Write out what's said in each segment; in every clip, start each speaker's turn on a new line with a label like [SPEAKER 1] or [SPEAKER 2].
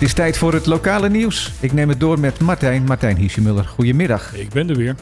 [SPEAKER 1] Het is tijd voor het lokale nieuws. Ik neem het door met Martijn. Martijn Hiesjemuller, goedemiddag.
[SPEAKER 2] Ik ben er weer.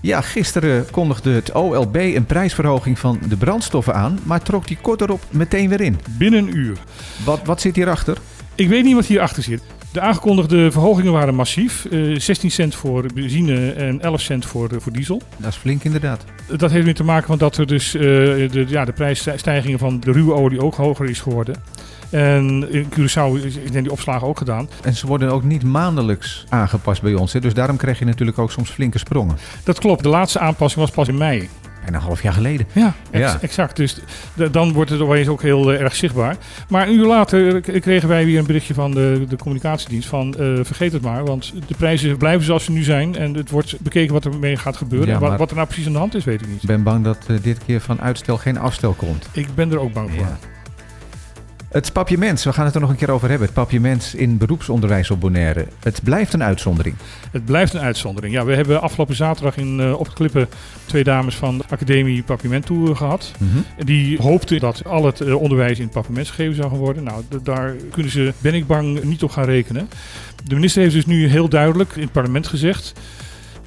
[SPEAKER 1] Ja, gisteren kondigde het OLB een prijsverhoging van de brandstoffen aan, maar trok die kort erop meteen weer in.
[SPEAKER 2] Binnen een uur.
[SPEAKER 1] Wat, wat zit hierachter?
[SPEAKER 2] Ik weet niet wat hierachter zit. De aangekondigde verhogingen waren massief. Eh 16 cent voor benzine en 11 cent voor, eh, voor diesel.
[SPEAKER 1] Dat is flink inderdaad.
[SPEAKER 2] Dat heeft weer te maken met dat er dus eh, de, ja, de prijsstijgingen van de ruwe olie ook hoger is geworden. En in Curaçao is die opslagen ook gedaan.
[SPEAKER 1] En ze worden ook niet maandelijks aangepast bij ons. Hè? Dus daarom krijg je natuurlijk ook soms flinke sprongen.
[SPEAKER 2] Dat klopt. De laatste aanpassing was pas in mei.
[SPEAKER 1] Bijna een half jaar geleden.
[SPEAKER 2] Ja, ex-
[SPEAKER 1] Ja.
[SPEAKER 2] exact. Dus dan wordt het opeens ook heel eh, erg zichtbaar. Maar een uur later kregen wij weer een berichtje van de, de communicatiedienst van eh, vergeet het maar, want de prijzen blijven zoals ze nu zijn en het wordt bekeken wat er mee gaat gebeuren.
[SPEAKER 1] Ja,
[SPEAKER 2] En wat, wat er nou precies aan de hand is, weet ik niet.
[SPEAKER 1] Ik ben bang dat eh, dit keer van uitstel geen afstel komt.
[SPEAKER 2] Ik ben er ook bang voor.
[SPEAKER 1] Ja. Het papiermens, we gaan het er nog een keer over hebben. Het papiermens in beroepsonderwijs op Bonaire. Het blijft een uitzondering.
[SPEAKER 2] Het blijft een uitzondering. Ja, we hebben afgelopen zaterdag in, eh, op het klippen twee dames van de Academie Papiamento gehad. Die hoopten dat al het eh, onderwijs in het papiermens gegeven zou gaan worden. Nou, daar kunnen ze, ben ik bang, niet op gaan rekenen. De minister heeft dus nu heel duidelijk in het parlement gezegd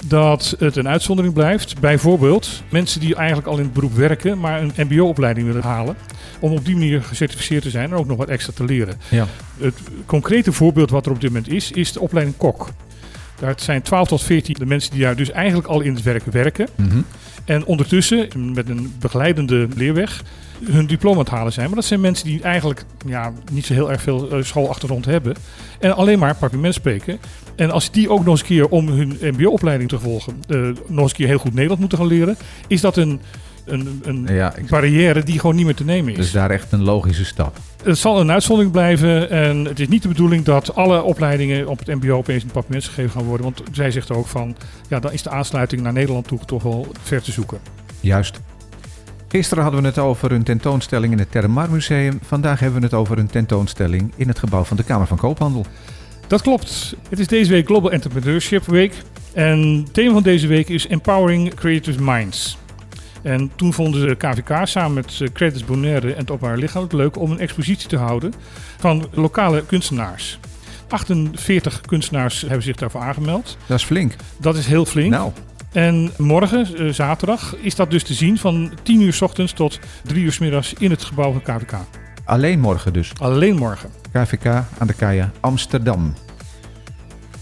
[SPEAKER 2] dat het een uitzondering blijft. Bijvoorbeeld mensen die eigenlijk al in het beroep werken, maar een mbo-opleiding willen halen. Om op die manier gecertificeerd te zijn en ook nog wat extra te leren.
[SPEAKER 1] Ja.
[SPEAKER 2] Het concrete voorbeeld wat er op dit moment is, is de opleiding kok. Daar zijn 12 tot 14 de mensen die daar dus eigenlijk al in het werk werken.
[SPEAKER 1] Mhm.
[SPEAKER 2] En ondertussen, met een begeleidende leerweg, hun diploma het halen zijn. Maar dat zijn mensen die eigenlijk ja, niet zo heel erg veel eh, schoolachtergrond hebben. En alleen maar papiermens spreken. En als die ook nog eens een keer om hun mbo-opleiding te volgen, eh, nog eens een keer heel goed Nederlands moeten gaan leren, is dat een, een, een
[SPEAKER 1] Ja,
[SPEAKER 2] barrière die gewoon niet meer te nemen is.
[SPEAKER 1] dus daar echt een logische stap.
[SPEAKER 2] Het zal een uitzondering blijven en het is niet de bedoeling dat alle opleidingen op het mbo opeens in papiermens gegeven gaan worden. Want zij zegt ook van, ja, dan is de aansluiting naar Nederland toe toch wel ver te zoeken.
[SPEAKER 1] Juist. Gisteren hadden we het over een tentoonstelling in het Termar Museum. Vandaag hebben we het over een tentoonstelling in het gebouw van de Kamer van Koophandel.
[SPEAKER 2] Dat klopt. Het is deze week Global Entrepreneurship Week. En het thema van deze week is Empowering Creative Minds. En toen vonden de KVK samen met eh, Credits Bonaire en het Openbaar Lichaam het leuk om een expositie te houden van lokale kunstenaars. 48 kunstenaars hebben zich daarvoor aangemeld.
[SPEAKER 1] Dat is flink.
[SPEAKER 2] Dat is heel flink.
[SPEAKER 1] Nou,
[SPEAKER 2] En morgen, eh, zaterdag, is dat dus te zien van 10 uur s ochtends tot 3 uur s middags in het gebouw van KVK.
[SPEAKER 1] alleen morgen dus.
[SPEAKER 2] Alleen morgen.
[SPEAKER 1] KVK aan de Kaya Amsterdam.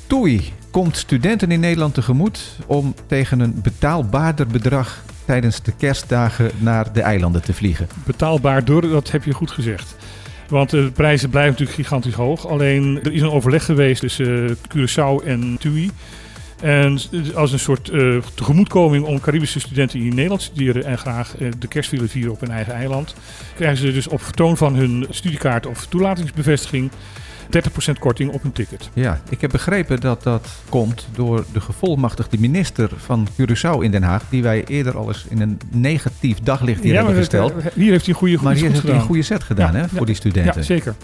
[SPEAKER 1] TUI komt studenten in Nederland tegemoet om tegen een betaalbaarder bedrag tijdens de kerstdagen naar de eilanden te vliegen.
[SPEAKER 2] Betaalbaar door, dat heb je goed gezegd. Want de prijzen blijven natuurlijk gigantisch hoog. Alleen er is een overleg geweest tussen eh, Curaçao en TUI. En als een soort eh, tegemoetkoming om Caribische studenten die in Nederland studeren en graag eh, de kerst willen vieren op hun eigen eiland, krijgen ze dus op vertoon van hun studiekaart of toelatingsbevestiging 30% korting op hun ticket.
[SPEAKER 1] Ja, ik heb begrepen dat dat komt door de gevolmachtigde minister van Curaçao in Den Haag, die wij eerder al eens in een negatief daglicht hier
[SPEAKER 2] Ja,
[SPEAKER 1] hebben gesteld.
[SPEAKER 2] het- Hier heeft hij een goede,
[SPEAKER 1] Maar hier heeft hij een goede set gedaan
[SPEAKER 2] Ja,
[SPEAKER 1] hè,
[SPEAKER 2] ja,
[SPEAKER 1] voor die studenten.
[SPEAKER 2] Ja, zeker.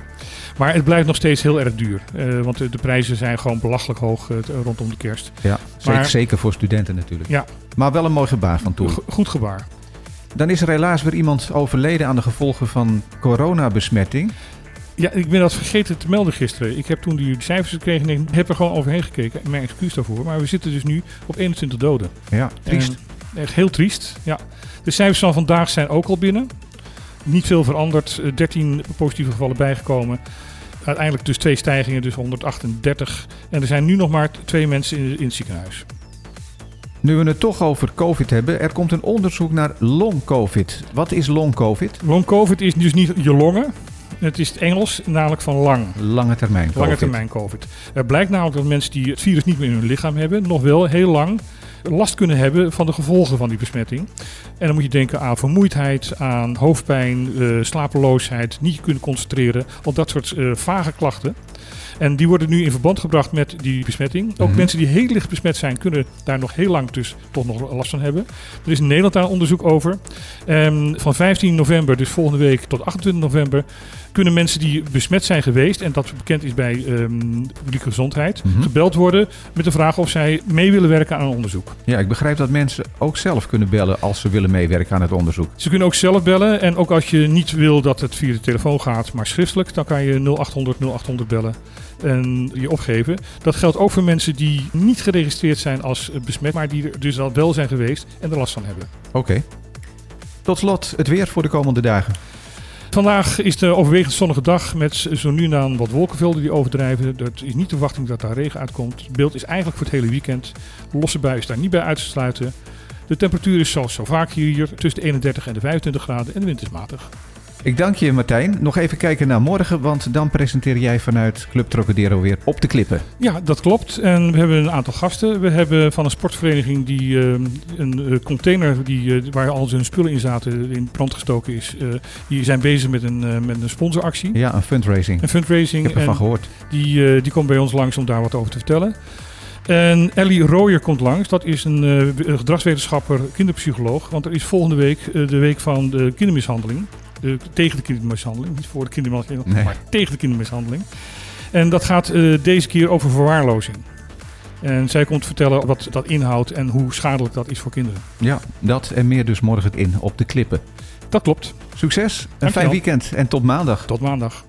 [SPEAKER 2] Maar het blijft nog steeds heel erg duur. eh, want de, de prijzen zijn gewoon belachelijk hoog eh, rondom de kerst.
[SPEAKER 1] Ja, zeker,
[SPEAKER 2] Maar-
[SPEAKER 1] zeker voor studenten natuurlijk.
[SPEAKER 2] Ja.
[SPEAKER 1] Maar wel een mooi gebaar van.
[SPEAKER 2] Go- goed gebaar.
[SPEAKER 1] Dan is er helaas weer iemand overleden aan de gevolgen van coronabesmetting.
[SPEAKER 2] Ja, ik ben dat vergeten te melden gisteren. Ik heb toen die cijfers gekregen en heb er gewoon overheen gekeken. Mijn excuus daarvoor. Maar we zitten dus nu op 21 doden.
[SPEAKER 1] Ja, triest.
[SPEAKER 2] En echt heel triest. Ja. De cijfers van vandaag zijn ook al binnen. Niet veel veranderd. Eh, 13 positieve gevallen bijgekomen. Uiteindelijk dus twee stijgingen, dus 138. En er zijn nu nog maar twee mensen in, in het ziekenhuis.
[SPEAKER 1] Nu we het toch over COVID hebben, er komt een onderzoek naar long-COVID. Wat is long-COVID?
[SPEAKER 2] Long COVID is dus niet je longen. Het is het Engels, namelijk van lang.
[SPEAKER 1] Lange termijn COVID.
[SPEAKER 2] Lange termijn COVID. Er blijkt namelijk dat mensen die het virus niet meer in hun lichaam hebben, nog wel heel lang last kunnen hebben van de gevolgen van die besmetting. En dan moet je denken aan vermoeidheid, aan hoofdpijn, eh, slapeloosheid, niet kunnen concentreren, al dat soort eh, vage klachten. En die worden nu in verband gebracht met die besmetting. Ook
[SPEAKER 1] Mhm.
[SPEAKER 2] mensen die heel licht besmet zijn, kunnen daar nog heel lang dus toch nog last van hebben. Er is in Nederland daar onderzoek over. Ehm, van 15 november, dus volgende week, tot 28 november, kunnen mensen die besmet zijn geweest, en dat bekend is bij ehm, publieke gezondheid,
[SPEAKER 1] Mhm.
[SPEAKER 2] gebeld worden met de vraag of zij mee willen werken aan een onderzoek.
[SPEAKER 1] Ja, ik begrijp dat mensen ook zelf kunnen bellen als ze willen meewerken aan het onderzoek.
[SPEAKER 2] Ze kunnen ook zelf bellen en ook als je niet wil dat het via de telefoon gaat, maar schriftelijk, dan kan je 0800 0800 bellen bellen en je opgeven. Dat geldt ook voor mensen die niet geregistreerd zijn als besmet, maar die er dus al wel zijn geweest en er last van hebben.
[SPEAKER 1] Oké. Tot slot het weer voor de komende dagen.
[SPEAKER 2] Vandaag is de overwegend zonnige dag met zo nu en dan wat wolkenvelden die overdrijven. Het is niet de verwachting dat daar regen uitkomt. Het beeld is eigenlijk voor het hele weekend. Losse bui is daar niet bij uit te sluiten. De temperatuur is zoals zo vaak hier tussen de 31 en de 25 graden en de wind is matig.
[SPEAKER 1] Ik dank je Martijn. Nog even kijken naar morgen, want dan presenteer jij vanuit Club Trocadero weer op de klippen.
[SPEAKER 2] Ja, dat klopt. En we hebben een aantal gasten. We hebben van een sportvereniging die uh, een container die, uh, waar al zijn spullen in zaten in brand gestoken is. Uh, die zijn bezig met een, met een sponsoractie.
[SPEAKER 1] Ja, een fundraising.
[SPEAKER 2] Een fundraising.
[SPEAKER 1] Ik heb ervan gehoord.
[SPEAKER 2] Die, die komt bij ons langs om daar wat over te vertellen. En Ellie Rooyer komt langs. Dat is een uh, gedragswetenschapper, kinderpsycholoog. Want er is volgende week uh, de week van de kindermishandeling. Tegen de kindermishandeling. Niet voor de kindermishandeling, nee. maar tegen de kindermishandeling. En dat gaat uh, deze keer over verwaarlozing. En zij komt vertellen wat dat inhoudt en hoe schadelijk dat is voor kinderen.
[SPEAKER 1] Ja, dat en meer dus morgen in op de klippen.
[SPEAKER 2] Dat klopt.
[SPEAKER 1] Succes, een fijn weekend en tot maandag.
[SPEAKER 2] Tot maandag.